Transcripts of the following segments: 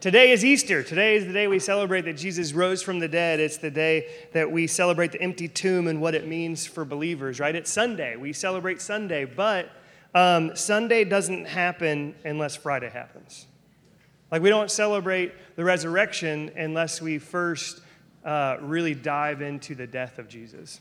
Today is Easter. Today is the day we celebrate that Jesus rose from the dead. It's the day that we celebrate the empty tomb and what it means for believers, right? It's Sunday. We celebrate Sunday, but um, Sunday doesn't happen unless Friday happens. Like, we don't celebrate the resurrection unless we first uh, really dive into the death of Jesus.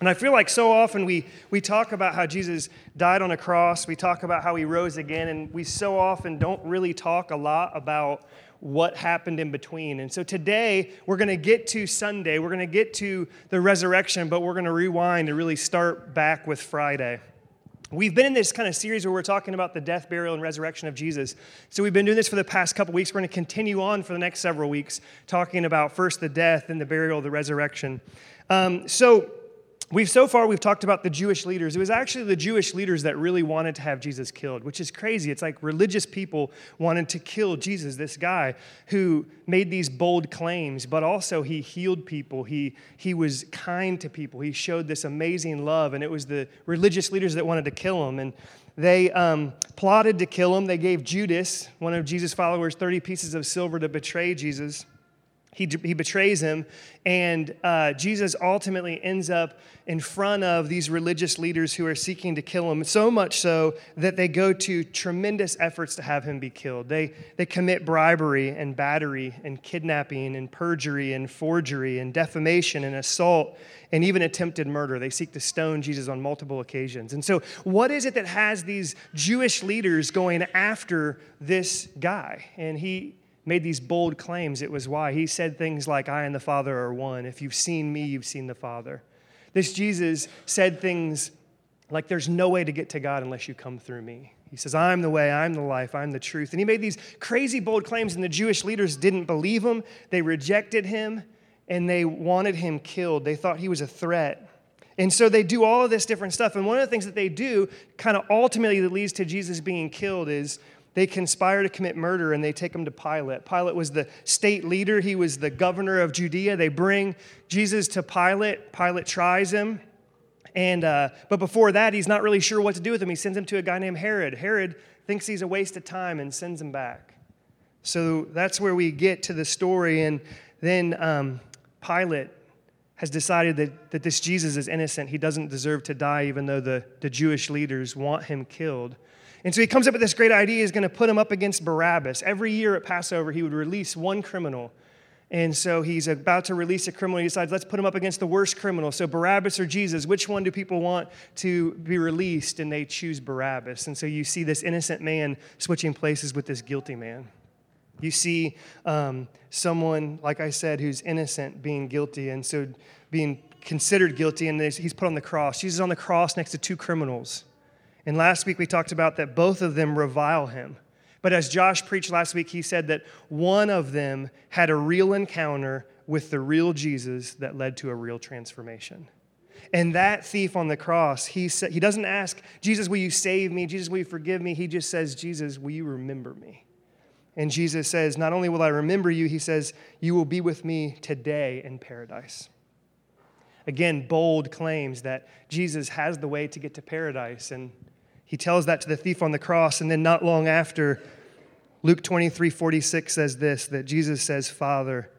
And I feel like so often we, we talk about how Jesus died on a cross, we talk about how he rose again, and we so often don't really talk a lot about what happened in between. And so today, we're going to get to Sunday, we're going to get to the resurrection, but we're going to rewind and really start back with Friday. We've been in this kind of series where we're talking about the death, burial, and resurrection of Jesus. So we've been doing this for the past couple weeks. We're going to continue on for the next several weeks, talking about first the death, and the burial, the resurrection. Um, so We've so far we've talked about the Jewish leaders. It was actually the Jewish leaders that really wanted to have Jesus killed, which is crazy. It's like religious people wanted to kill Jesus, this guy who made these bold claims, but also he healed people. He he was kind to people. He showed this amazing love, and it was the religious leaders that wanted to kill him. And they um, plotted to kill him. They gave Judas, one of Jesus' followers, 30 pieces of silver to betray Jesus. He, he betrays him, and uh, Jesus ultimately ends up in front of these religious leaders who are seeking to kill him, so much so that they go to tremendous efforts to have him be killed. They, they commit bribery and battery and kidnapping and perjury and forgery and defamation and assault and even attempted murder. They seek to stone Jesus on multiple occasions. And so, what is it that has these Jewish leaders going after this guy? And he made these bold claims, it was why. He said things like, I and the Father are one. If you've seen me, you've seen the Father. This Jesus said things like, There's no way to get to God unless you come through me. He says, I'm the way, I'm the life, I'm the truth. And he made these crazy, bold claims, and the Jewish leaders didn't believe him. They rejected him, and they wanted him killed. They thought he was a threat. And so they do all of this different stuff. And one of the things that they do, kind of ultimately, that leads to Jesus being killed is they conspire to commit murder and they take him to Pilate. Pilate was the state leader, he was the governor of Judea. They bring Jesus to Pilate. Pilate tries him. And, uh, but before that, he's not really sure what to do with him. He sends him to a guy named Herod. Herod thinks he's a waste of time and sends him back. So that's where we get to the story. And then um, Pilate has decided that, that this Jesus is innocent. He doesn't deserve to die, even though the, the Jewish leaders want him killed. And so he comes up with this great idea. He's going to put him up against Barabbas. Every year at Passover, he would release one criminal. And so he's about to release a criminal. He decides, let's put him up against the worst criminal. So Barabbas or Jesus, which one do people want to be released? And they choose Barabbas. And so you see this innocent man switching places with this guilty man. You see um, someone, like I said, who's innocent being guilty, and so being considered guilty, and he's put on the cross. Jesus is on the cross next to two criminals. And last week we talked about that both of them revile him. But as Josh preached last week, he said that one of them had a real encounter with the real Jesus that led to a real transformation. And that thief on the cross, he, sa- he doesn't ask, Jesus, will you save me? Jesus, will you forgive me? He just says, Jesus, will you remember me? And Jesus says, Not only will I remember you, he says, You will be with me today in paradise. Again, bold claims that Jesus has the way to get to paradise. And he tells that to the thief on the cross, and then not long after, Luke 23 46 says this that Jesus says, Father,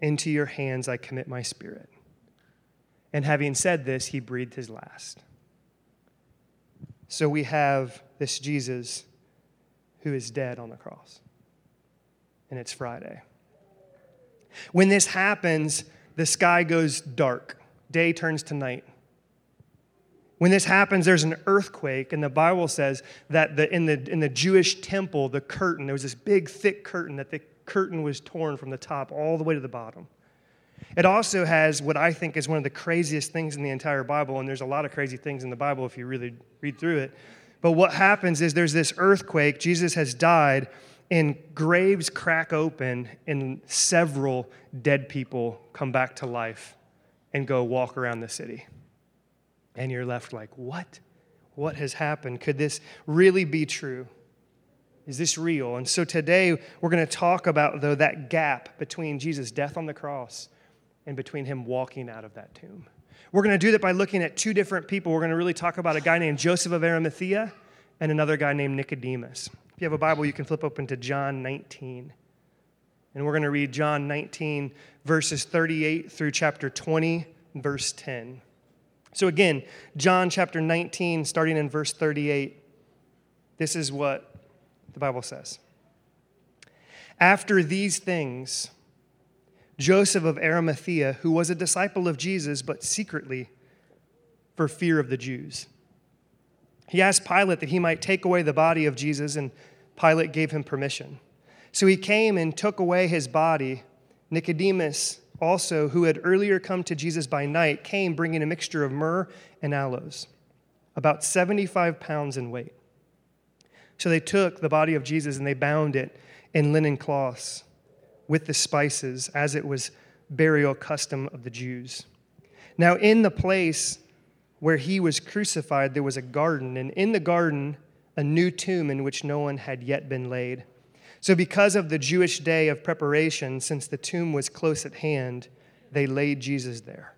into your hands I commit my spirit. And having said this, he breathed his last. So we have this Jesus who is dead on the cross. And it's Friday. When this happens, the sky goes dark, day turns to night. When this happens, there's an earthquake, and the Bible says that the, in, the, in the Jewish temple, the curtain, there was this big, thick curtain, that the curtain was torn from the top all the way to the bottom. It also has what I think is one of the craziest things in the entire Bible, and there's a lot of crazy things in the Bible if you really read through it. But what happens is there's this earthquake, Jesus has died, and graves crack open, and several dead people come back to life and go walk around the city and you're left like, what? What has happened? Could this really be true? Is this real? And so today we're going to talk about, though, that gap between Jesus' death on the cross and between him walking out of that tomb. We're going to do that by looking at two different people. We're going to really talk about a guy named Joseph of Arimathea and another guy named Nicodemus. If you have a Bible, you can flip open to John 19. And we're going to read John 19, verses 38 through chapter 20, verse 10. So, again, John chapter 19, starting in verse 38, this is what the Bible says. After these things, Joseph of Arimathea, who was a disciple of Jesus, but secretly for fear of the Jews, he asked Pilate that he might take away the body of Jesus, and Pilate gave him permission. So he came and took away his body. Nicodemus, also, who had earlier come to Jesus by night, came bringing a mixture of myrrh and aloes, about 75 pounds in weight. So they took the body of Jesus and they bound it in linen cloths with the spices, as it was burial custom of the Jews. Now, in the place where he was crucified, there was a garden, and in the garden, a new tomb in which no one had yet been laid. So, because of the Jewish day of preparation, since the tomb was close at hand, they laid Jesus there.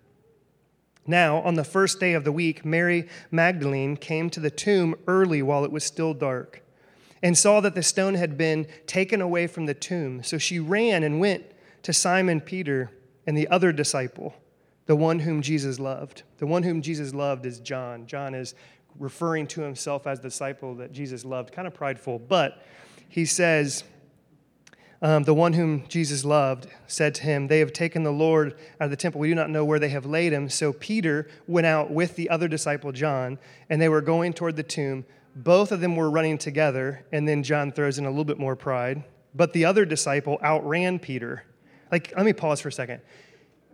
Now, on the first day of the week, Mary Magdalene came to the tomb early while it was still dark and saw that the stone had been taken away from the tomb. So she ran and went to Simon Peter and the other disciple, the one whom Jesus loved. The one whom Jesus loved is John. John is referring to himself as the disciple that Jesus loved, kind of prideful, but he says, um, the one whom Jesus loved, said to him, They have taken the Lord out of the temple. We do not know where they have laid him. So Peter went out with the other disciple, John, and they were going toward the tomb. Both of them were running together, and then John throws in a little bit more pride. But the other disciple outran Peter. Like, let me pause for a second.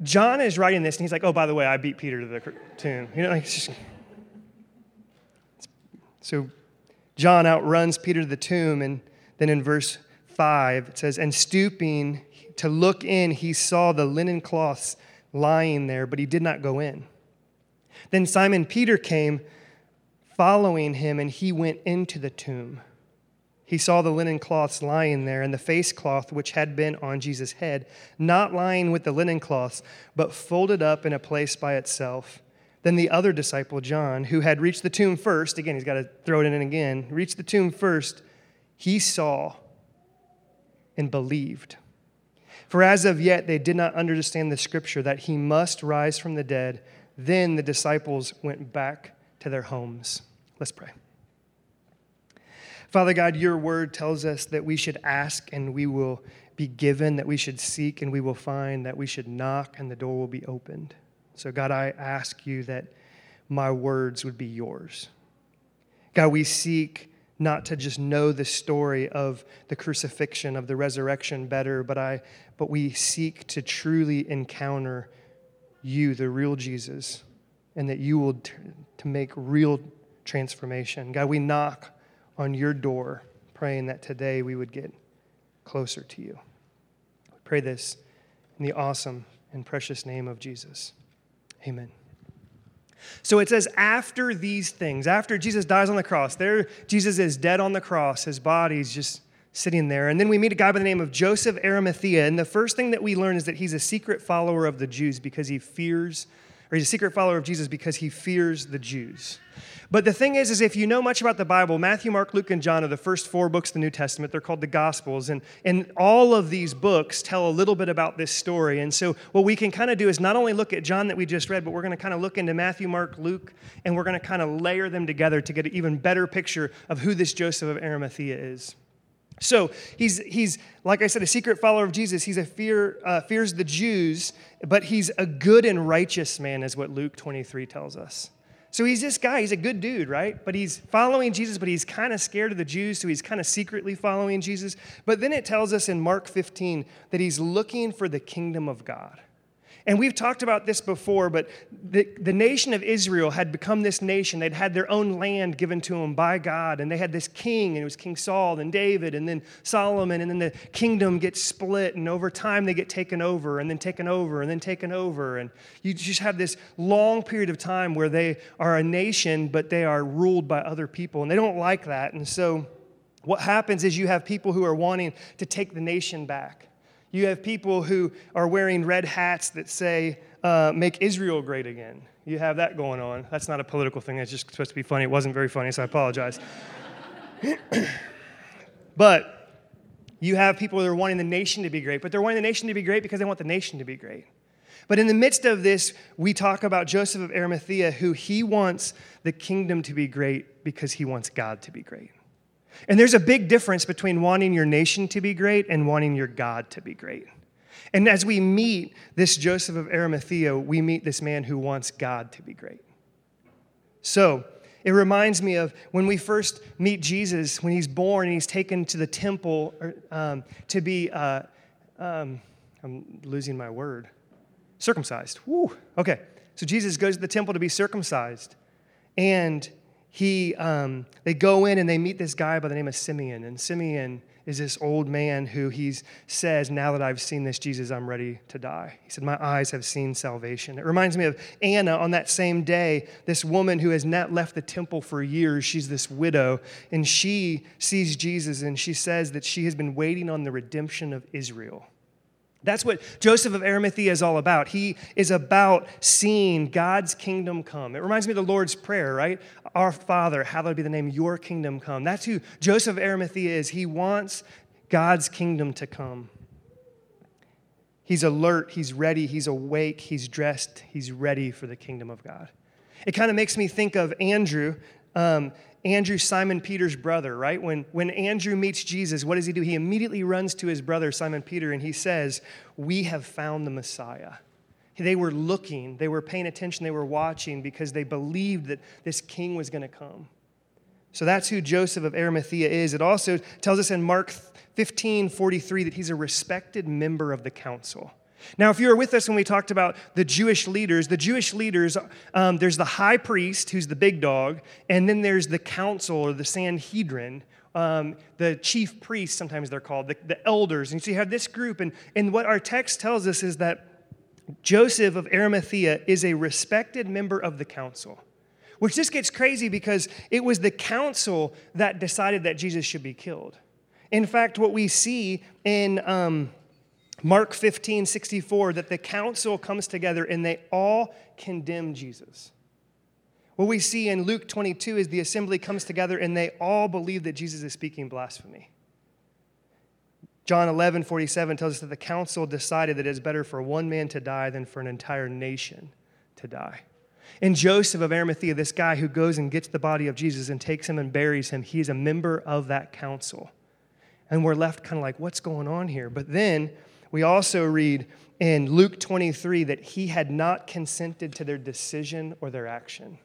John is writing this, and he's like, Oh, by the way, I beat Peter to the tomb. You know, like, just... so John outruns Peter to the tomb, and then in verse 5, it says, And stooping to look in, he saw the linen cloths lying there, but he did not go in. Then Simon Peter came following him, and he went into the tomb. He saw the linen cloths lying there, and the face cloth which had been on Jesus' head, not lying with the linen cloths, but folded up in a place by itself. Then the other disciple, John, who had reached the tomb first, again, he's got to throw it in again, reached the tomb first, he saw and believed. For as of yet they did not understand the scripture that he must rise from the dead. Then the disciples went back to their homes. Let's pray. Father God, your word tells us that we should ask and we will be given, that we should seek and we will find, that we should knock and the door will be opened. So, God, I ask you that my words would be yours. God, we seek not to just know the story of the crucifixion, of the resurrection better, but, I, but we seek to truly encounter you, the real Jesus, and that you will t- to make real transformation. God, we knock on your door, praying that today we would get closer to you. We pray this in the awesome and precious name of Jesus. Amen. So it says, after these things, after Jesus dies on the cross, there Jesus is dead on the cross, his body's just sitting there. And then we meet a guy by the name of Joseph Arimathea. And the first thing that we learn is that he's a secret follower of the Jews because he fears, or he's a secret follower of Jesus because he fears the Jews. But the thing is, is if you know much about the Bible, Matthew, Mark, Luke, and John are the first four books of the New Testament. They're called the Gospels. And, and all of these books tell a little bit about this story. And so what we can kind of do is not only look at John that we just read, but we're going to kind of look into Matthew, Mark, Luke, and we're going to kind of layer them together to get an even better picture of who this Joseph of Arimathea is. So he's, he's, like I said, a secret follower of Jesus. He's a fear, uh, fears the Jews, but he's a good and righteous man, is what Luke 23 tells us. So he's this guy, he's a good dude, right? But he's following Jesus, but he's kind of scared of the Jews, so he's kind of secretly following Jesus. But then it tells us in Mark 15 that he's looking for the kingdom of God. And we've talked about this before, but the, the nation of Israel had become this nation. They'd had their own land given to them by God, and they had this king, and it was King Saul and David, and then Solomon, and then the kingdom gets split, and over time they get taken over, and then taken over, and then taken over. And you just have this long period of time where they are a nation, but they are ruled by other people, and they don't like that. And so what happens is you have people who are wanting to take the nation back. You have people who are wearing red hats that say, uh, make Israel great again. You have that going on. That's not a political thing, it's just supposed to be funny. It wasn't very funny, so I apologize. but You have people that are wanting the nation to be great, but they're wanting the nation to be great because they want the nation to be great. But in the midst of this, we talk about Joseph of Arimathea, who he wants the kingdom to be great because he wants God to be great. And there's a big difference between wanting your nation to be great and wanting your God to be great. And as we meet this Joseph of Arimathea, we meet this man who wants God to be great. So, it reminds me of when we first meet Jesus, when he's born and he's taken to the temple um, to be, uh, um, I'm losing my word, circumcised. Woo. Okay, so Jesus goes to the temple to be circumcised. And he, um, they go in and they meet this guy by the name of Simeon. And Simeon is this old man who he says, Now that I've seen this Jesus, I'm ready to die. He said, My eyes have seen salvation. It reminds me of Anna on that same day, this woman who has not left the temple for years. She's this widow, and she sees Jesus and she says that she has been waiting on the redemption of Israel. That's what Joseph of Arimathea is all about. He is about seeing God's kingdom come. It reminds me of the Lord's Prayer, right? Our Father, hallowed be the name, your kingdom come. That's who Joseph of Arimathea is. He wants God's kingdom to come. He's alert, he's ready, he's awake, he's dressed, he's ready for the kingdom of God. It kind of makes me think of Andrew. Um, Andrew, Simon Peter's brother, right? When, when Andrew meets Jesus, what does he do? He immediately runs to his brother, Simon Peter, and he says, We have found the Messiah. They were looking, they were paying attention, they were watching because they believed that this king was going to come. So that's who Joseph of Arimathea is. It also tells us in Mark 15 43 that he's a respected member of the council. Now, if you were with us when we talked about the Jewish leaders, the Jewish leaders, um, there's the high priest, who's the big dog, and then there's the council or the Sanhedrin, um, the chief priests, sometimes they're called, the, the elders. And so you have this group, and, and what our text tells us is that Joseph of Arimathea is a respected member of the council, which just gets crazy because it was the council that decided that Jesus should be killed. In fact, what we see in. Um, Mark 15, 64, that the council comes together and they all condemn Jesus. What we see in Luke 22 is the assembly comes together and they all believe that Jesus is speaking blasphemy. John 11, 47 tells us that the council decided that it's better for one man to die than for an entire nation to die. And Joseph of Arimathea, this guy who goes and gets the body of Jesus and takes him and buries him, he's a member of that council. And we're left kind of like, what's going on here? But then we also read in Luke 23 that he had not consented to their decision or their action.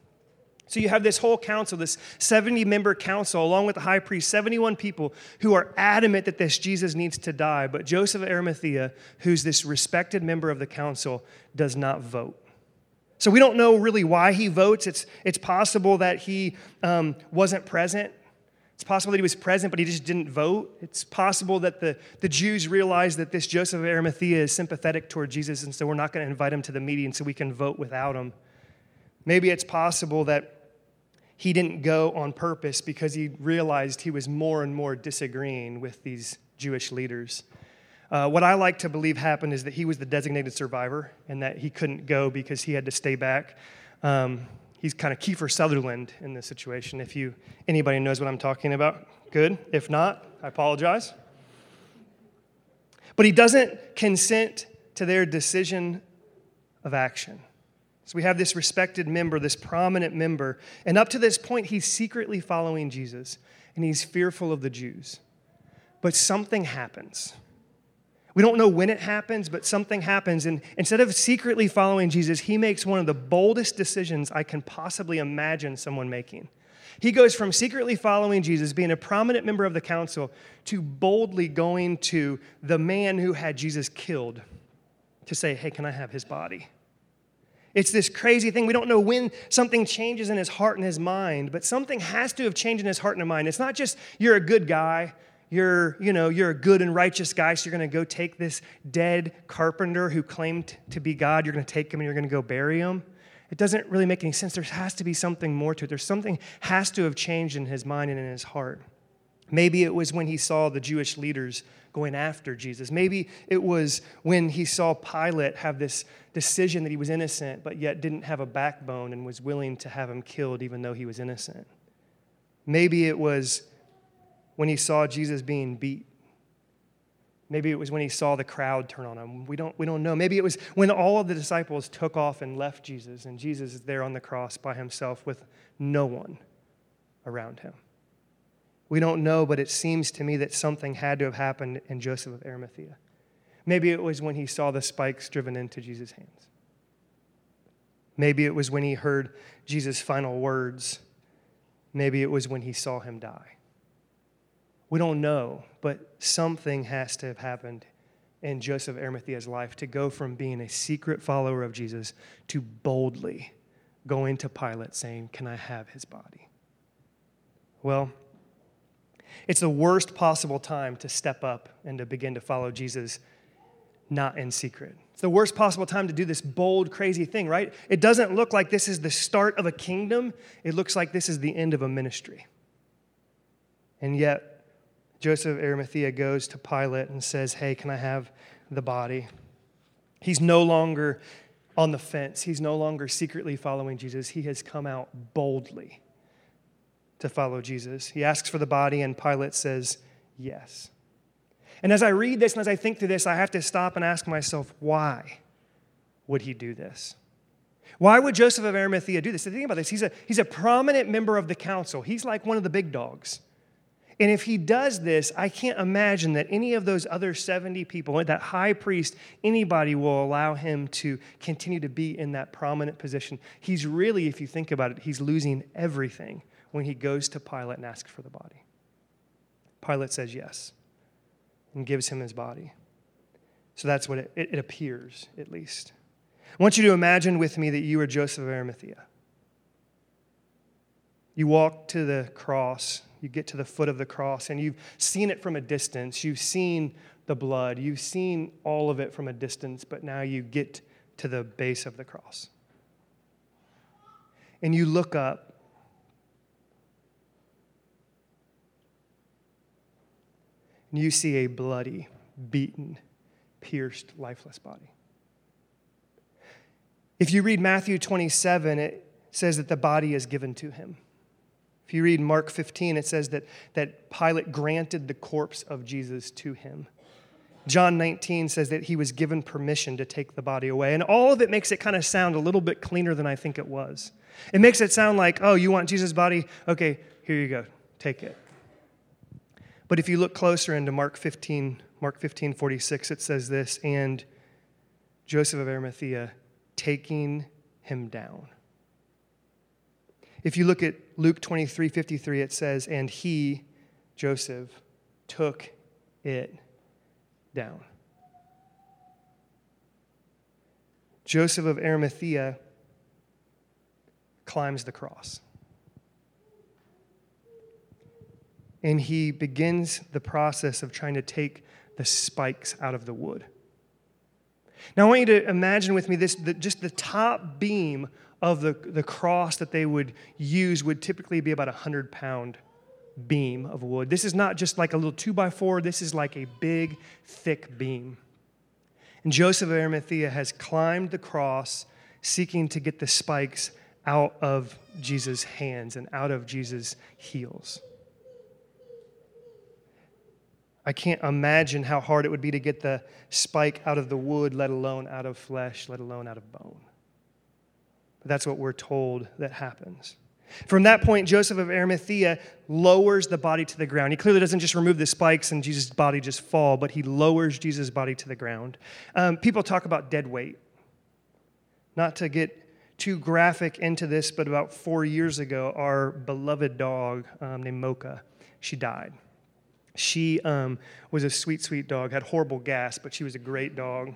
So you have this whole council, this 70 member council, along with the high priest, 71 people who are adamant that this Jesus needs to die. But Joseph of Arimathea, who's this respected member of the council, does not vote. So we don't know really why he votes. It's, it's possible that he um, wasn't present it's possible that he was present, but he just didn't vote. It's possible that the, the Jews realized that this Joseph of Arimathea is sympathetic toward Jesus, and so we're not going to invite him to the meeting so we can vote without him. Maybe it's possible that he didn't go on purpose because he realized he was more and more disagreeing with these Jewish leaders. Uh, what I like to believe happened is that he was the designated survivor and that he couldn't go because he had to stay back. Um, he's kind of Kiefer Sutherland in this situation. If you anybody knows what I'm talking about, good. If not, I apologize. But he doesn't consent to their decision of action. So we have this respected member, this prominent member, and up to this point, he's secretly following Jesus and he's fearful of the Jews. But something happens. We don't know when it happens, but something happens. And instead of secretly following Jesus, he makes one of the boldest decisions I can possibly imagine someone making. He goes from secretly following Jesus, being a prominent member of the council, to boldly going to the man who had Jesus killed to say, Hey, can I have his body? It's this crazy thing. We don't know when something changes in his heart and his mind, but something has to have changed in his heart and his mind. It's not just you're a good guy, you're, you know, you're a good and righteous guy, so you're going to go take this dead carpenter who claimed to be God, you're going to take him and you're going to go bury him. It doesn't really make any sense. There has to be something more to it. There's something has to have changed in his mind and in his heart. Maybe it was when he saw the Jewish leaders going after Jesus. Maybe it was when he saw Pilate have this decision that he was innocent, but yet didn't have a backbone and was willing to have him killed even though he was innocent. Maybe it was when he saw Jesus being beat. Maybe it was when he saw the crowd turn on him. We don't, we don't know. Maybe it was when all of the disciples took off and left Jesus, and Jesus is there on the cross by himself with no one around him. We don't know, but it seems to me that something had to have happened in Joseph of Arimathea. Maybe it was when he saw the spikes driven into Jesus' hands. Maybe it was when he heard Jesus' final words. Maybe it was when he saw him die. We don't know, but something has to have happened in Joseph Arimathea's life to go from being a secret follower of Jesus to boldly going to Pilate saying, Can I have his body? Well, it's the worst possible time to step up and to begin to follow Jesus, not in secret. It's the worst possible time to do this bold, crazy thing, right? It doesn't look like this is the start of a kingdom, it looks like this is the end of a ministry. And yet, Joseph of Arimathea goes to Pilate and says, Hey, can I have the body? He's no longer on the fence. He's no longer secretly following Jesus. He has come out boldly to follow Jesus. He asks for the body, and Pilate says, Yes. And as I read this and as I think through this, I have to stop and ask myself, why would he do this? Why would Joseph of Arimathea do this? Think about this. He's a, he's a prominent member of the council. He's like one of the big dogs. And if he does this, I can't imagine that any of those other 70 people, that high priest, anybody will allow him to continue to be in that prominent position. He's really, if you think about it, he's losing everything when he goes to Pilate and asks for the body. Pilate says yes and gives him his body. So that's what it, it, appears, at least. I want you to imagine with me that you are Joseph of Arimathea. You walk to the cross you get to the foot of the cross and you've seen it from a distance. You've seen the blood. You've seen all of it from a distance, but now you get to the base of the cross. And you look up and you see a bloody, beaten, pierced, lifeless body. If you read Matthew 27, it says that the body is given to him. If you read Mark 15, it says that, that Pilate granted the corpse of Jesus to him. John 19 says that he was given permission to take the body away. And all of it makes it kind of sound a little bit cleaner than I think it was. It makes it sound like, oh, you want Jesus' body? Okay, here you go, take it. But if you look closer into Mark 15, Mark 15, 46, it says this, and Joseph of Arimathea taking him down. If you look at Luke 23 53, it says, And he, Joseph, took it down. Joseph of Arimathea climbs the cross. And he begins the process of trying to take the spikes out of the wood. Now, I want you to imagine with me this the, just the top beam of the, the cross that they would use would typically be about a 100 pound beam of wood. This is not just like a little two by four, this is like a big, thick beam. And Joseph of Arimathea has climbed the cross seeking to get the spikes out of Jesus' hands and out of Jesus' heels. I can't imagine how hard it would be to get the spike out of the wood, let alone out of flesh, let alone out of bone. That's what we're told that happens. From that point, Joseph of Arimathea lowers the body to the ground. He clearly doesn't just remove the spikes and Jesus' body just fall, but he lowers Jesus' body to the ground. Um, people talk about dead weight. Not to get too graphic into this, but about four years ago, our beloved dog um, named Mocha, she died. She um, was a sweet, sweet dog, had horrible gas, but she was a great dog.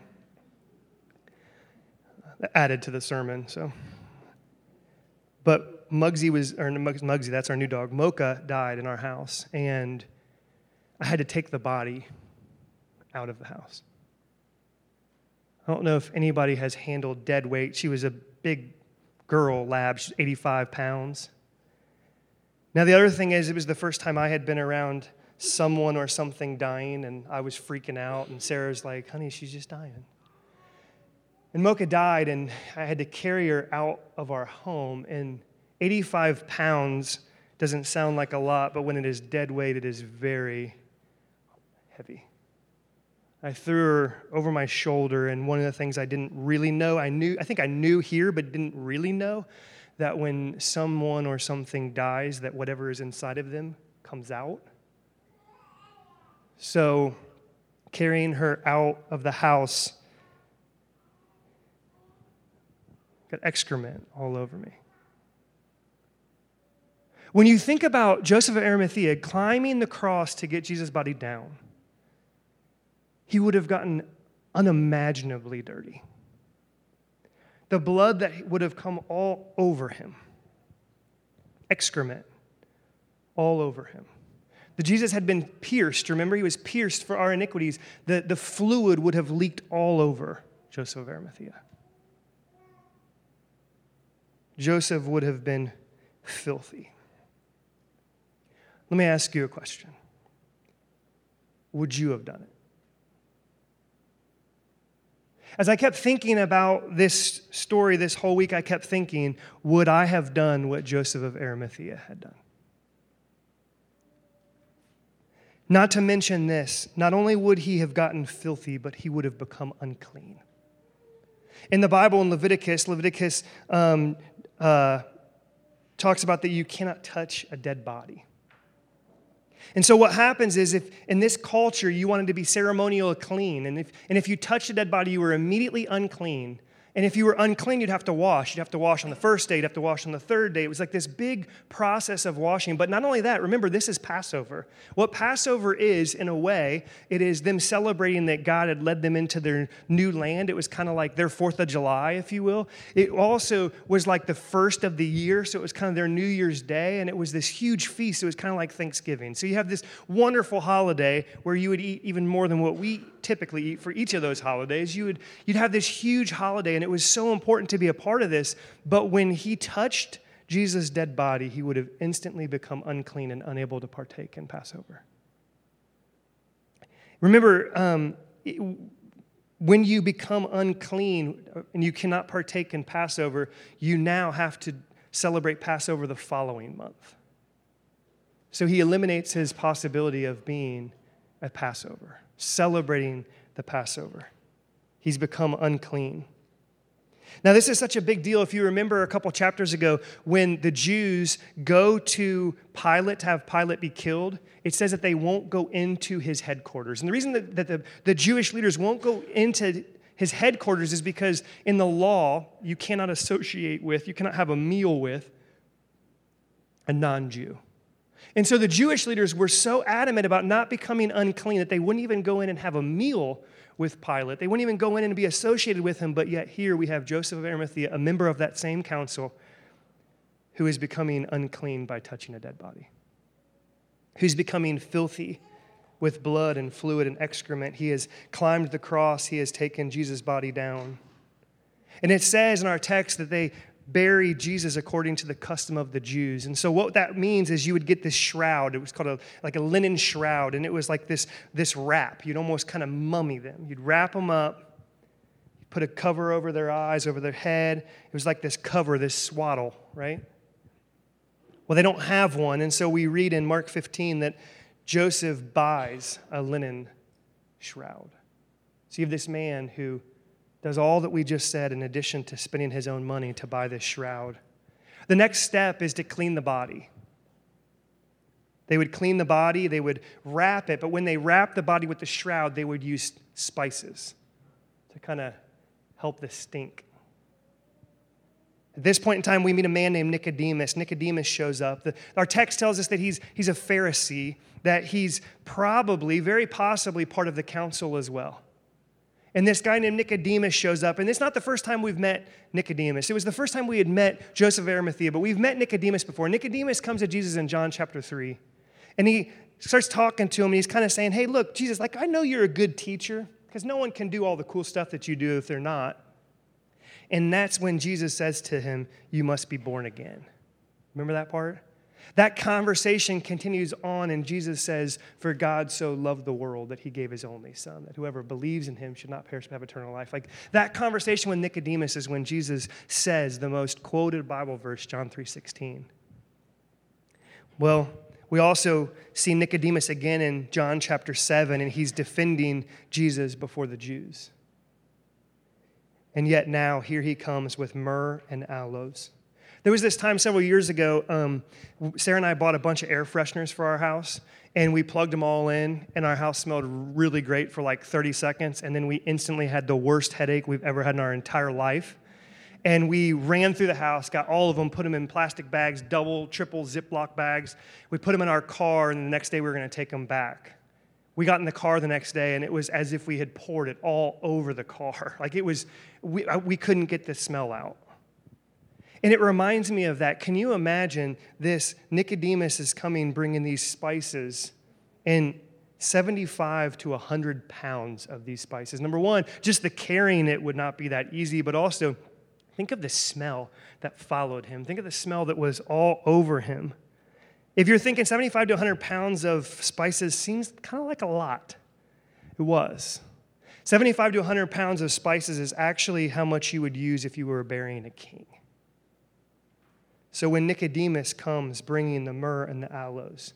Added to the sermon, so but Muggsy was, or Muggsy, that's our new dog, Mocha died in our house, and I had to take the body out of the house. I don't know if anybody has handled dead weight. She was a big girl lab, she's 85 pounds. Now, the other thing is, it was the first time I had been around someone or something dying, and I was freaking out, and Sarah's like, honey, she's just dying. And Mocha died, and I had to carry her out of our home. And 85 pounds doesn't sound like a lot, but when it is dead weight, it is very heavy. I threw her over my shoulder, and one of the things I didn't really know, I knew, I think I knew here, but didn't really know, that when someone or something dies, that whatever is inside of them comes out. So, carrying her out of the house, got excrement all over me. When you think about Joseph of Arimathea climbing the cross to get Jesus' body down, he would have gotten unimaginably dirty. The blood that would have come all over him, excrement all over him. The Jesus had been pierced. Remember, he was pierced for our iniquities. The, the fluid would have leaked all over Joseph of Arimathea. Joseph would have been filthy. Let me ask you a question Would you have done it? As I kept thinking about this story this whole week, I kept thinking, would I have done what Joseph of Arimathea had done? Not to mention this, not only would he have gotten filthy, but he would have become unclean. In the Bible, in Leviticus, Leviticus um, uh, talks about that you cannot touch a dead body. And so what happens is if in this culture you wanted to be ceremonial clean, and if, and if you touched a dead body, you were immediately unclean. And if you were unclean, you'd have to wash. You'd have to wash on the first day, you'd have to wash on the third day. It was like this big process of washing. But not only that, remember, this is Passover. What Passover is, in a way, it is them celebrating that God had led them into their new land. It was kind of like their Fourth of July, if you will. It also was like the first of the year, so it was kind of their New Year's Day, and it was this huge feast. It was kind of like Thanksgiving. So you have this wonderful holiday where you would eat even more than what we typically for each of those holidays. You would, you'd have this huge holiday, and it was so important to be a part of this. But when he touched Jesus' dead body, he would have instantly become unclean and unable to partake in Passover. Remember, um, it, when you become unclean and you cannot partake in Passover, you now have to celebrate Passover the following month. So he eliminates his possibility of being at Passover celebrating the Passover. He's become unclean. Now, this is such a big deal. If you remember a couple chapters ago, when the Jews go to Pilate to have Pilate be killed, it says that they won't go into his headquarters. And the reason that, that the, the Jewish leaders won't go into his headquarters is because in the law, you cannot associate with, you cannot have a meal with a non Jew. And so the Jewish leaders were so adamant about not becoming unclean that they wouldn't even go in and have a meal with Pilate. They wouldn't even go in and be associated with him. But yet, here we have Joseph of Arimathea, a member of that same council, who is becoming unclean by touching a dead body, who's becoming filthy with blood and fluid and excrement. He has climbed the cross, he has taken Jesus' body down. And it says in our text that they bury Jesus according to the custom of the Jews. And so what that means is you would get this shroud. It was called a, like a linen shroud, and it was like this, this wrap. You'd almost kind of mummy them. You'd wrap them up, put a cover over their eyes, over their head. It was like this cover, this swaddle, right? Well, they don't have one, and so we read in Mark 15 that Joseph buys a linen shroud. So you have this man who does all that we just said in addition to spending his own money to buy this shroud. The next step is to clean the body. They would clean the body, they would wrap it, but when they wrapped the body with the shroud, they would use spices to kind of help the stink. At this point in time, we meet a man named Nicodemus. Nicodemus shows up. The, our text tells us that he's, he's a Pharisee, that he's probably, very possibly, part of the council as well. And this guy named Nicodemus shows up. And it's not the first time we've met Nicodemus. It was the first time we had met Joseph of Arimathea, but we've met Nicodemus before. Nicodemus comes to Jesus in John chapter 3. And he starts talking to him, and he's kind of saying, Hey, look, Jesus, like, I know you're a good teacher, because no one can do all the cool stuff that you do if they're not. And that's when Jesus says to him, You must be born again. Remember that part? That conversation continues on, and Jesus says, For God so loved the world that he gave his only son, that whoever believes in him should not perish but have eternal life. Like that conversation with Nicodemus is when Jesus says the most quoted Bible verse, John 3:16. Well, we also see Nicodemus again in John chapter 7, and he's defending Jesus before the Jews. And yet now, here he comes with myrrh and aloes. There was this time several years ago, um, Sarah and I bought a bunch of air fresheners for our house, and we plugged them all in, and our house smelled really great for like 30 seconds, and then we instantly had the worst headache we've ever had in our entire life. And we ran through the house, got all of them, put them in plastic bags, double, triple Ziploc bags. We put them in our car, and the next day we were to take them back. We got in the car the next day, and it was as if we had poured it all over the car. Like it was, we, we couldn't get the smell out. And it reminds me of that. Can you imagine this? Nicodemus is coming bringing these spices, and 75 to 100 pounds of these spices. Number one, just the carrying it would not be that easy, but also think of the smell that followed him. Think of the smell that was all over him. If you're thinking 75 to 100 pounds of spices seems kind of like a lot, it was. 75 to 100 pounds of spices is actually how much you would use if you were burying a king. So when Nicodemus comes bringing the myrrh and the aloes,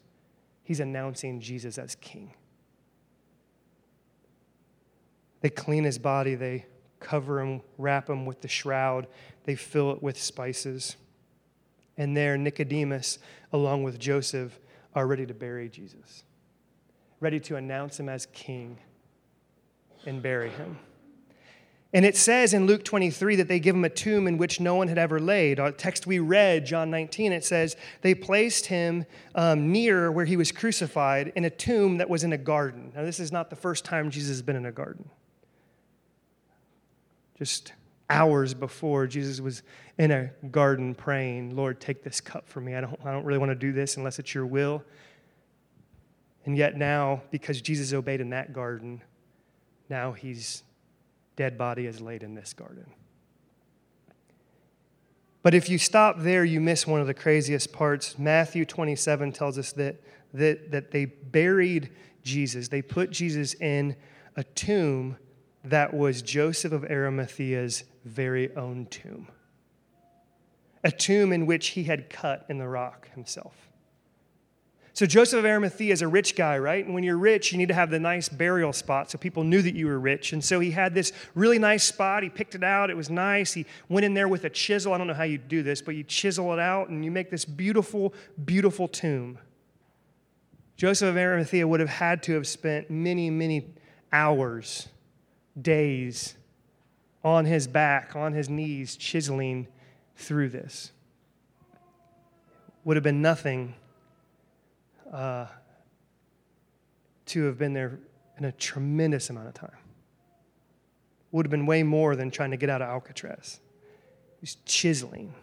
he's announcing Jesus as king. They clean his body, they cover him, wrap him with the shroud, they fill it with spices. And there, Nicodemus, along with Joseph, are ready to bury Jesus, ready to announce him as king and bury him. And it says in Luke 23 that they give him a tomb in which no one had ever laid. Our text we read, John 19, it says they placed him um, near where he was crucified in a tomb that was in a garden. Now, this is not the first time Jesus has been in a garden. Just hours before, Jesus was in a garden praying, Lord, take this cup from me. I don't, I don't really want to do this unless it's your will. And yet now, because Jesus obeyed in that garden, now he's dead body is laid in this garden. But if you stop there, you miss one of the craziest parts. Matthew 27 tells us that, that, that they buried Jesus. They put Jesus in a tomb that was Joseph of Arimathea's very own tomb, a tomb in which he had cut in the rock himself. So Joseph of Arimathea is a rich guy, right? And when you're rich, you need to have the nice burial spot so people knew that you were rich. And so he had this really nice spot. He picked it out. It was nice. He went in there with a chisel. I don't know how you do this, but you chisel it out and you make this beautiful, beautiful tomb. Joseph of Arimathea would have had to have spent many, many hours, days on his back, on his knees, chiseling through this. Would have been nothing uh, to have been there in a tremendous amount of time. Would have been way more than trying to get out of Alcatraz. He's chiseling.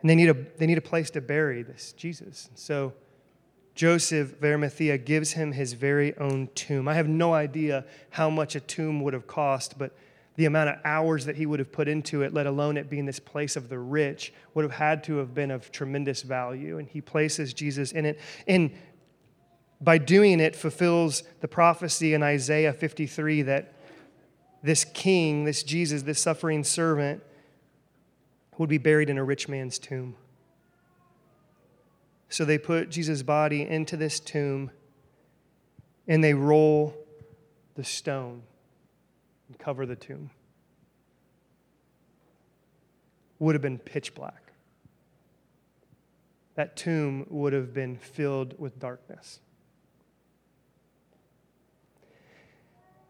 And they need a, they need a place to bury this Jesus. So Joseph of Arimathea gives him his very own tomb. I have no idea how much a tomb would have cost, but the amount of hours that he would have put into it, let alone it being this place of the rich, would have had to have been of tremendous value. And he places Jesus in it. And by doing it, fulfills the prophecy in Isaiah 53 that this king, this Jesus, this suffering servant, would be buried in a rich man's tomb. So they put Jesus' body into this tomb and they roll the stone and cover the tomb. Would have been pitch black. That tomb would have been filled with darkness.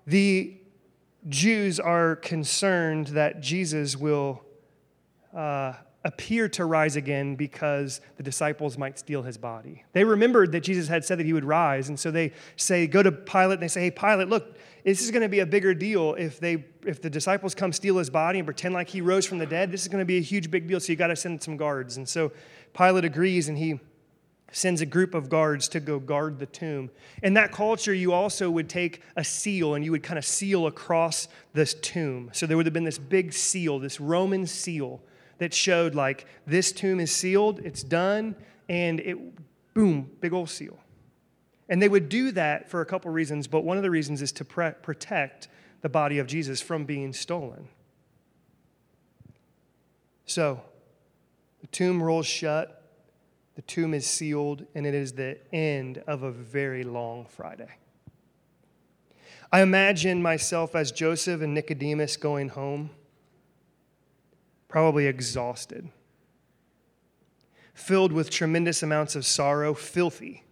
The Jews are concerned that Jesus will uh, appear to rise again because the disciples might steal his body. They remembered that Jesus had said that he would rise, and so they say, go to Pilate and they say, Hey, Pilate, look, this is going to be a bigger deal if they if the disciples come steal his body and pretend like he rose from the dead. This is going to be a huge big deal. So you got to send some guards. And so Pilate agrees, and he sends a group of guards to go guard the tomb. In that culture, you also would take a seal and you would kind of seal across this tomb. So there would have been this big seal, this Roman seal that showed like this tomb is sealed, it's done, and it boom, big old seal. And they would do that for a couple reasons, but one of the reasons is to pre- protect the body of Jesus from being stolen. So, the tomb rolls shut, The tomb is sealed, and it is the end of a very long Friday. I imagine myself as Joseph and Nicodemus going home, probably exhausted, filled with tremendous amounts of sorrow, filthy.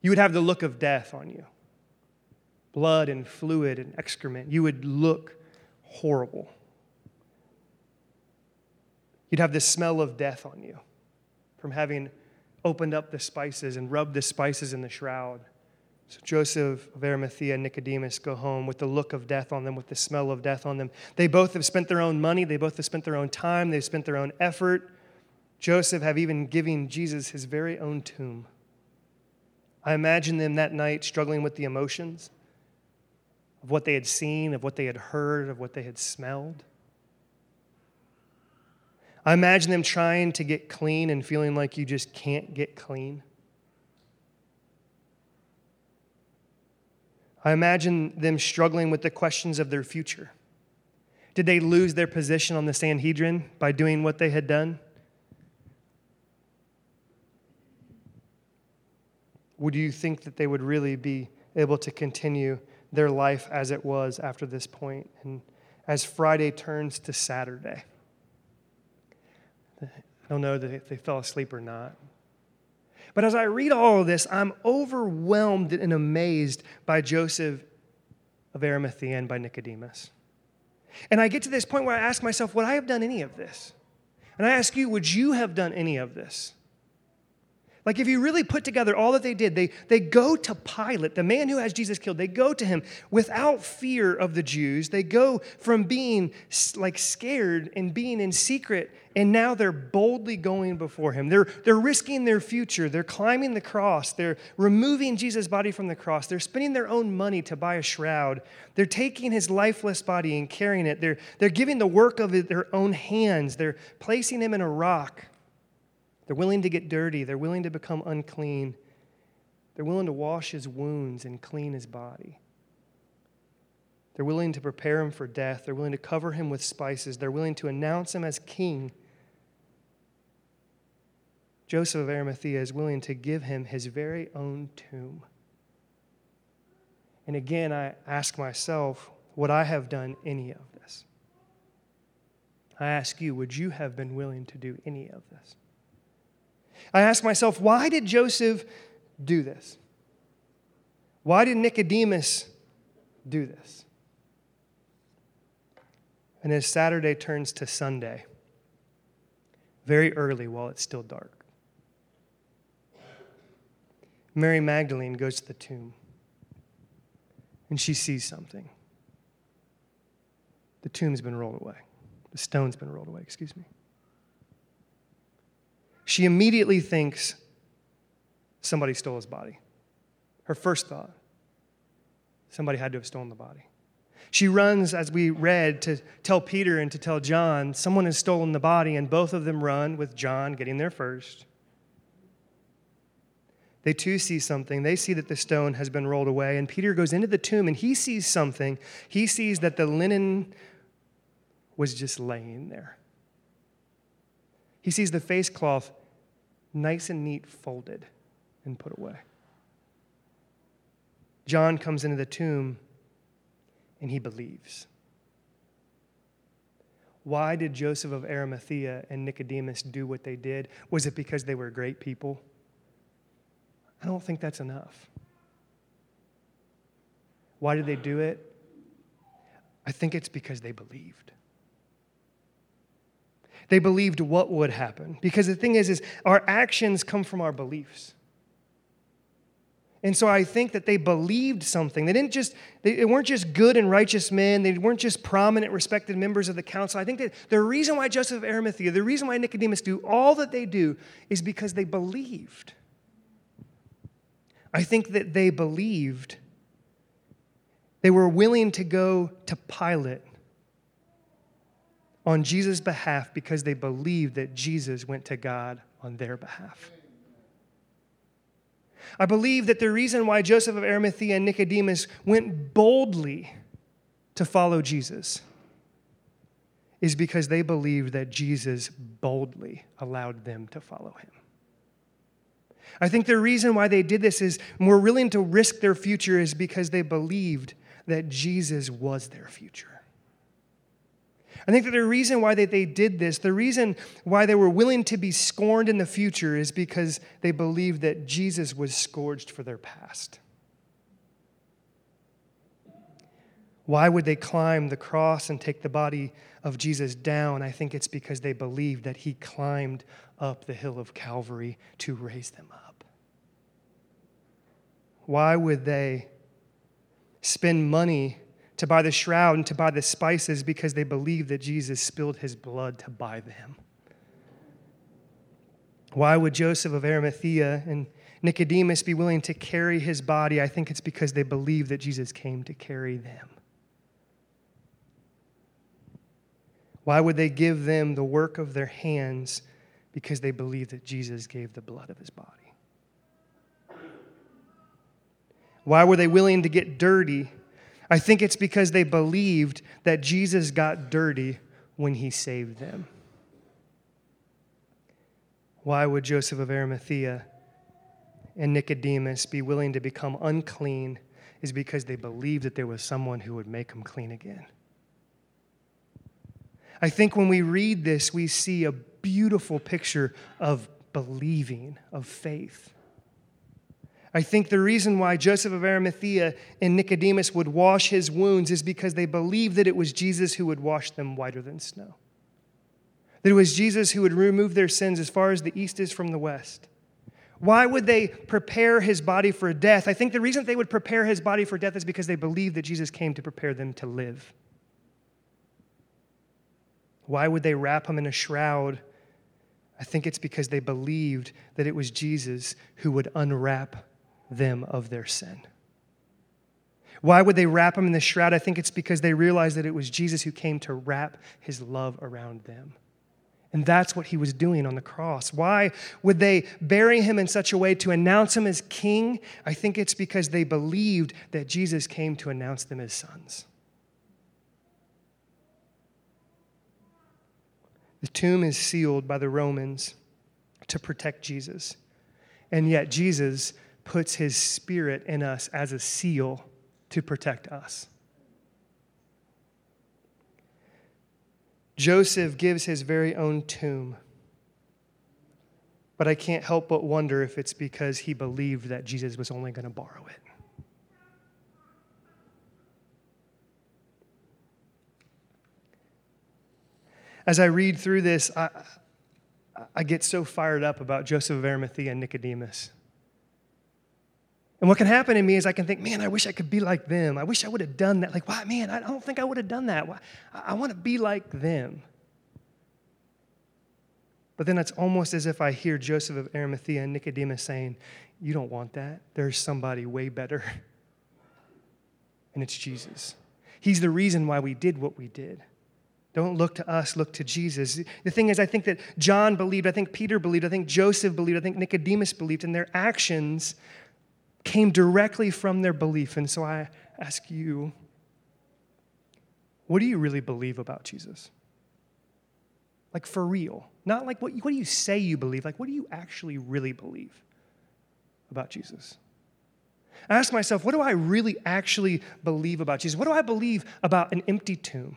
You would have the look of death on you blood and fluid and excrement. You would look horrible. You'd have the smell of death on you from having opened up the spices and rubbed the spices in the shroud. So Joseph of Arimathea and Nicodemus go home with the look of death on them, with the smell of death on them. They both have spent their own money, they both have spent their own time, they've spent their own effort. Joseph have even given Jesus his very own tomb. I imagine them that night struggling with the emotions of what they had seen, of what they had heard, of what they had smelled. I imagine them trying to get clean and feeling like you just can't get clean. I imagine them struggling with the questions of their future. Did they lose their position on the Sanhedrin by doing what they had done? Would you think that they would really be able to continue their life as it was after this point? And as Friday turns to Saturday, I don't know if they fell asleep or not. But as I read all of this, I'm overwhelmed and amazed by Joseph of Arimathea and by Nicodemus. And I get to this point where I ask myself, would I have done any of this? And I ask you, would you have done any of this? Like, if you really put together all that they did, they, they go to Pilate, the man who has Jesus killed. They go to him without fear of the Jews. They go from being like scared and being in secret, and now they're boldly going before him. They're, they're risking their future. They're climbing the cross. They're removing Jesus' body from the cross. They're spending their own money to buy a shroud. They're taking his lifeless body and carrying it. They're, they're giving the work of it their own hands. They're placing him in a rock. They're willing to get dirty, they're willing to become unclean. They're willing to wash his wounds and clean his body. They're willing to prepare him for death. They're willing to cover him with spices. They're willing to announce him as king. Joseph of Arimathea is willing to give him his very own tomb. And again, I ask myself, would I have done any of this? I ask you, would you have been willing to do any of this? I ask myself, why did Joseph do this? Why did Nicodemus do this? And as Saturday turns to Sunday, very early while it's still dark, Mary Magdalene goes to the tomb and she sees something. The tomb's been rolled away, the stone's been rolled away, excuse me she immediately thinks somebody stole his body. Her first thought somebody had to have stolen the body. She runs, as we read, to tell Peter and to tell John, someone has stolen the body, and both of them run with John getting there first. They too see something. They see that the stone has been rolled away, and Peter goes into the tomb and he sees something. He sees that the linen was just laying there. He sees the face cloth nice and neat, folded and put away. John comes into the tomb and he believes. Why did Joseph of Arimathea and Nicodemus do what they did? Was it because they were great people? I don't think that's enough. Why did they do it? I think it's because they believed. They believed what would happen. Because the thing is, is our actions come from our beliefs. And so I think that they believed something. They didn't just, they weren't just good and righteous men. They weren't just prominent, respected members of the council. I think that the reason why Joseph of Arimathea, the reason why Nicodemus do all that they do is because they believed. I think that they believed. They were willing to go to Pilate on Jesus' behalf because they believed that Jesus went to God on their behalf. I believe that the reason why Joseph of Arimathea and Nicodemus went boldly to follow Jesus is because they believed that Jesus boldly allowed them to follow him. I think the reason why they did this is more willing to risk their future is because they believed that Jesus was their future. I think that the reason why they, they did this, the reason why they were willing to be scorned in the future is because they believed that Jesus was scourged for their past. Why would they climb the cross and take the body of Jesus down? I think it's because they believed that he climbed up the hill of Calvary to raise them up. Why would they spend money to buy the shroud and to buy the spices because they believed that Jesus spilled his blood to buy them. Why would Joseph of Arimathea and Nicodemus be willing to carry his body? I think it's because they believed that Jesus came to carry them. Why would they give them the work of their hands? Because they believed that Jesus gave the blood of his body. Why were they willing to get dirty? I think it's because they believed that Jesus got dirty when he saved them. Why would Joseph of Arimathea and Nicodemus be willing to become unclean? Is because they believed that there was someone who would make them clean again. I think when we read this, we see a beautiful picture of believing, of faith. I think the reason why Joseph of Arimathea and Nicodemus would wash his wounds is because they believed that it was Jesus who would wash them whiter than snow. That it was Jesus who would remove their sins as far as the east is from the west. Why would they prepare his body for death? I think the reason they would prepare his body for death is because they believed that Jesus came to prepare them to live. Why would they wrap him in a shroud? I think it's because they believed that it was Jesus who would unwrap them of their sin. Why would they wrap him in the shroud? I think it's because they realized that it was Jesus who came to wrap his love around them. And that's what he was doing on the cross. Why would they bury him in such a way to announce him as king? I think it's because they believed that Jesus came to announce them as sons. The tomb is sealed by the Romans to protect Jesus. And yet, Jesus puts his spirit in us as a seal to protect us. Joseph gives his very own tomb. But I can't help but wonder if it's because he believed that Jesus was only going to borrow it. As I read through this, I, I get so fired up about Joseph of Arimathea and Nicodemus. And what can happen in me is I can think, man, I wish I could be like them. I wish I would have done that. Like, why, man, I don't think I would have done that. Why? I want to be like them. But then it's almost as if I hear Joseph of Arimathea and Nicodemus saying, You don't want that. There's somebody way better. And it's Jesus. He's the reason why we did what we did. Don't look to us, look to Jesus. The thing is, I think that John believed, I think Peter believed, I think Joseph believed, I think Nicodemus believed, and their actions came directly from their belief. And so I ask you, what do you really believe about Jesus? Like for real. Not like what, what do you say you believe, like what do you actually really believe about Jesus? I ask myself, what do I really actually believe about Jesus? What do I believe about an empty tomb?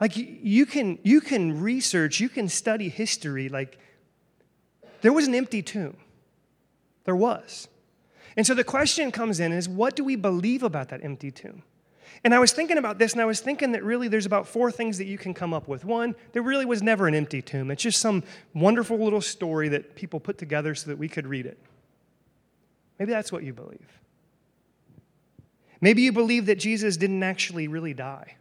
Like you can, you can research, you can study history. Like there was an empty tomb. There was. And so the question comes in is what do we believe about that empty tomb? And I was thinking about this, and I was thinking that really there's about four things that you can come up with. One, there really was never an empty tomb. It's just some wonderful little story that people put together so that we could read it. Maybe that's what you believe. Maybe you believe that Jesus didn't actually really die.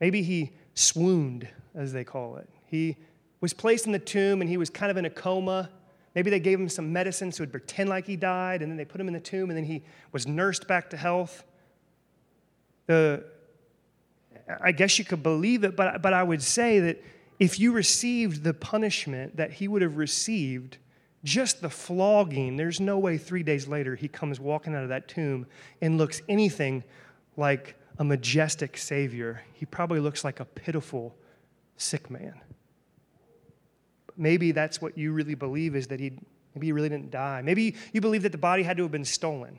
Maybe he swooned, as they call it. He was placed in the tomb and he was kind of in a coma Maybe they gave him some medicine so he'd pretend like he died, and then they put him in the tomb, and then he was nursed back to health. The, I guess you could believe it, but, but I would say that if you received the punishment that he would have received, just the flogging, there's no way three days later he comes walking out of that tomb and looks anything like a majestic Savior. He probably looks like a pitiful, sick man. maybe that's what you really believe is that he maybe he really didn't die. Maybe you believe that the body had to have been stolen.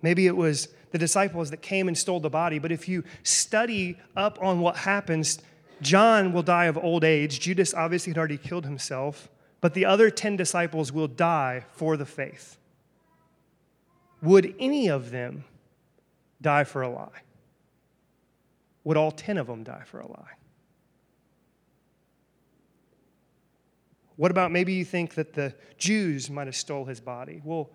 Maybe it was the disciples that came and stole the body. But if you study up on what happens, John will die of old age. Judas obviously had already killed himself, but the other 10 disciples will die for the faith. Would any of them die for a lie? Would all 10 of them die for a lie? What about maybe you think that the Jews might have stole his body? Well,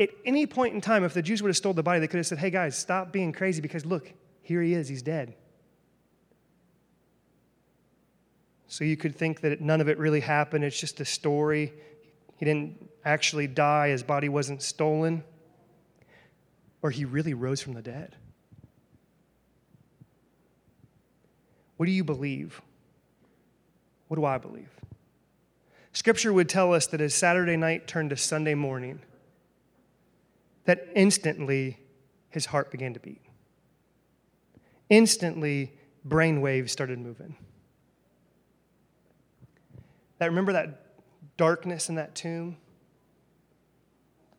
at any point in time, if the Jews would have stole the body, they could have said, hey guys, stop being crazy because look, here he is, he's dead. So you could think that none of it really happened, it's just a story. He didn't actually die, his body wasn't stolen or he really rose from the dead? What do you believe? What do I believe? Scripture would tell us that as Saturday night turned to Sunday morning, that instantly his heart began to beat. Instantly, brain waves started moving. That remember that darkness in that tomb?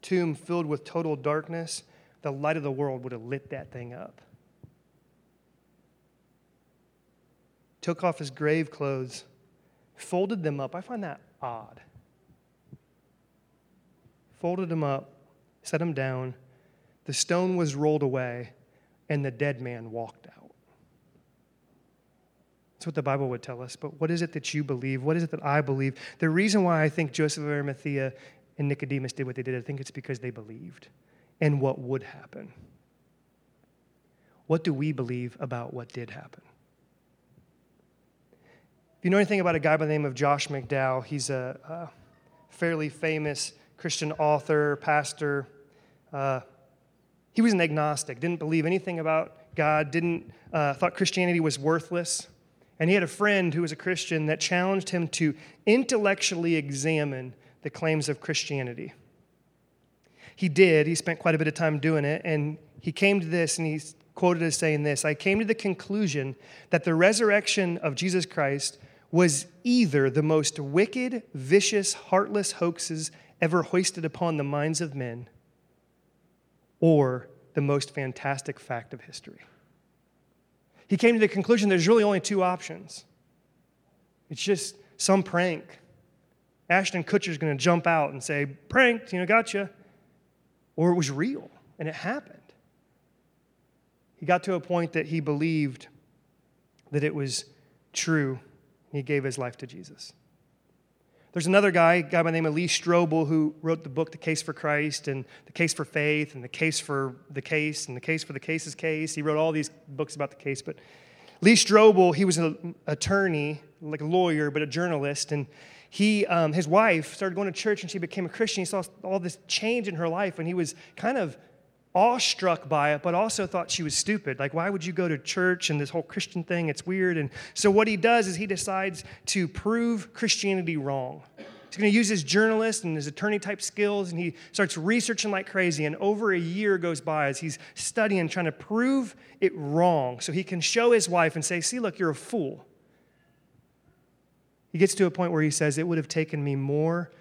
Tomb filled with total darkness the light of the world would have lit that thing up. Took off his grave clothes, folded them up. I find that odd. Folded them up, set them down. The stone was rolled away, and the dead man walked out. That's what the Bible would tell us. But what is it that you believe? What is it that I believe? The reason why I think Joseph of Arimathea and Nicodemus did what they did, I think it's because they believed and what would happen. What do we believe about what did happen? If you know anything about a guy by the name of Josh McDowell, he's a, a fairly famous Christian author, pastor. Uh, he was an agnostic, didn't believe anything about God, didn't uh, thought Christianity was worthless. And he had a friend who was a Christian that challenged him to intellectually examine the claims of Christianity he did. He spent quite a bit of time doing it. And he came to this and he's quoted as saying this I came to the conclusion that the resurrection of Jesus Christ was either the most wicked, vicious, heartless hoaxes ever hoisted upon the minds of men or the most fantastic fact of history. He came to the conclusion there's really only two options it's just some prank. Ashton Kutcher's going to jump out and say, Pranked, you know, gotcha or it was real and it happened. He got to a point that he believed that it was true. He gave his life to Jesus. There's another guy, a guy by the name of Lee Strobel, who wrote the book The Case for Christ and The Case for Faith and The Case for the Case and The Case for the Case's Case. He wrote all these books about the case. But Lee Strobel, he was an attorney, like a lawyer, but a journalist, and he, um, his wife started going to church and she became a Christian. He saw all this change in her life and he was kind of awestruck by it, but also thought she was stupid. Like, why would you go to church and this whole Christian thing? It's weird. And so, what he does is he decides to prove Christianity wrong. He's going to use his journalist and his attorney type skills, and he starts researching like crazy. And over a year goes by as he's studying, trying to prove it wrong so he can show his wife and say, See, look, you're a fool. He gets to a point where he says, It would have taken me more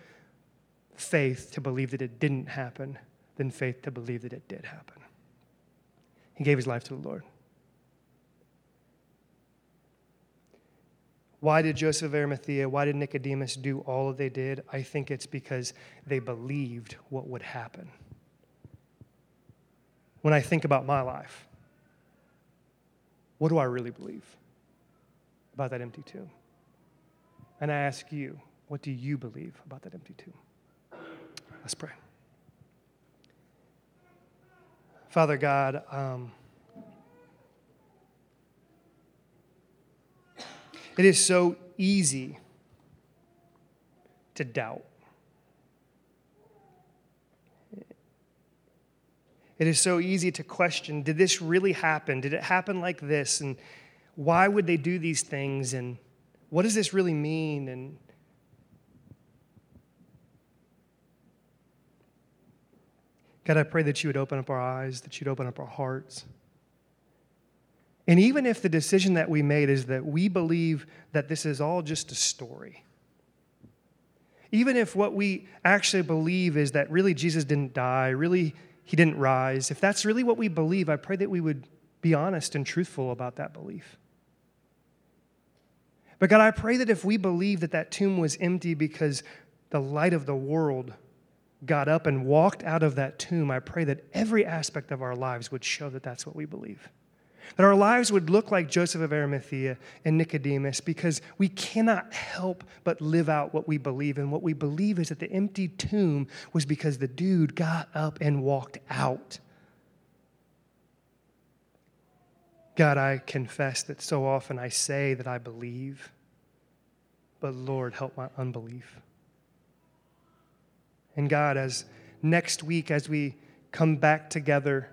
faith to believe that it didn't happen than faith to believe that it did happen. He gave his life to the Lord. Why did Joseph of Arimathea, why did Nicodemus do all that they did? I think it's because they believed what would happen. When I think about my life, what do I really believe about that empty tomb? And I ask you, what do you believe about that empty tomb? Let's pray. Father God, um, it is so easy to doubt. It is so easy to question did this really happen? Did it happen like this? And why would they do these things? And what does this really mean? And God, I pray that you would open up our eyes, that you'd open up our hearts. And even if the decision that we made is that we believe that this is all just a story, Even if what we actually believe is that really Jesus didn't die, really he didn't rise, if that's really what we believe, I pray that we would be honest and truthful about that belief. But God, I pray that if we believe that that tomb was empty because the light of the world got up and walked out of that tomb, I pray that every aspect of our lives would show that that's what we believe. That our lives would look like Joseph of Arimathea and Nicodemus because we cannot help but live out what we believe. And what we believe is that the empty tomb was because the dude got up and walked out. God, I confess that so often I say that I believe, but Lord, help my unbelief. And God, as next week, as we come back together,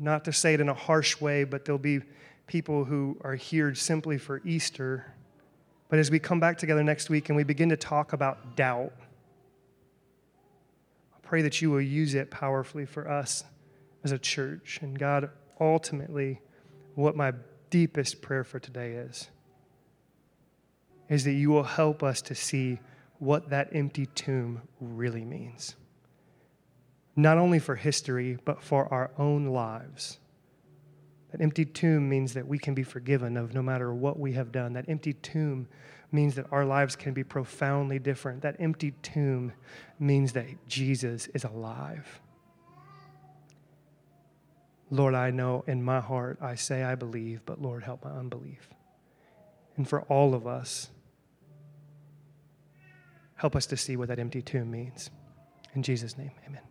not to say it in a harsh way, but there'll be people who are here simply for Easter. But as we come back together next week and we begin to talk about doubt, I pray that you will use it powerfully for us as a church. And God, ultimately, what my deepest prayer for today is, is that you will help us to see what that empty tomb really means. Not only for history, but for our own lives. That empty tomb means that we can be forgiven of no matter what we have done. That empty tomb means that our lives can be profoundly different. That empty tomb means that Jesus is alive. Lord, I know in my heart I say I believe, but Lord, help my unbelief. And for all of us, help us to see what that empty tomb means. In Jesus' name, amen.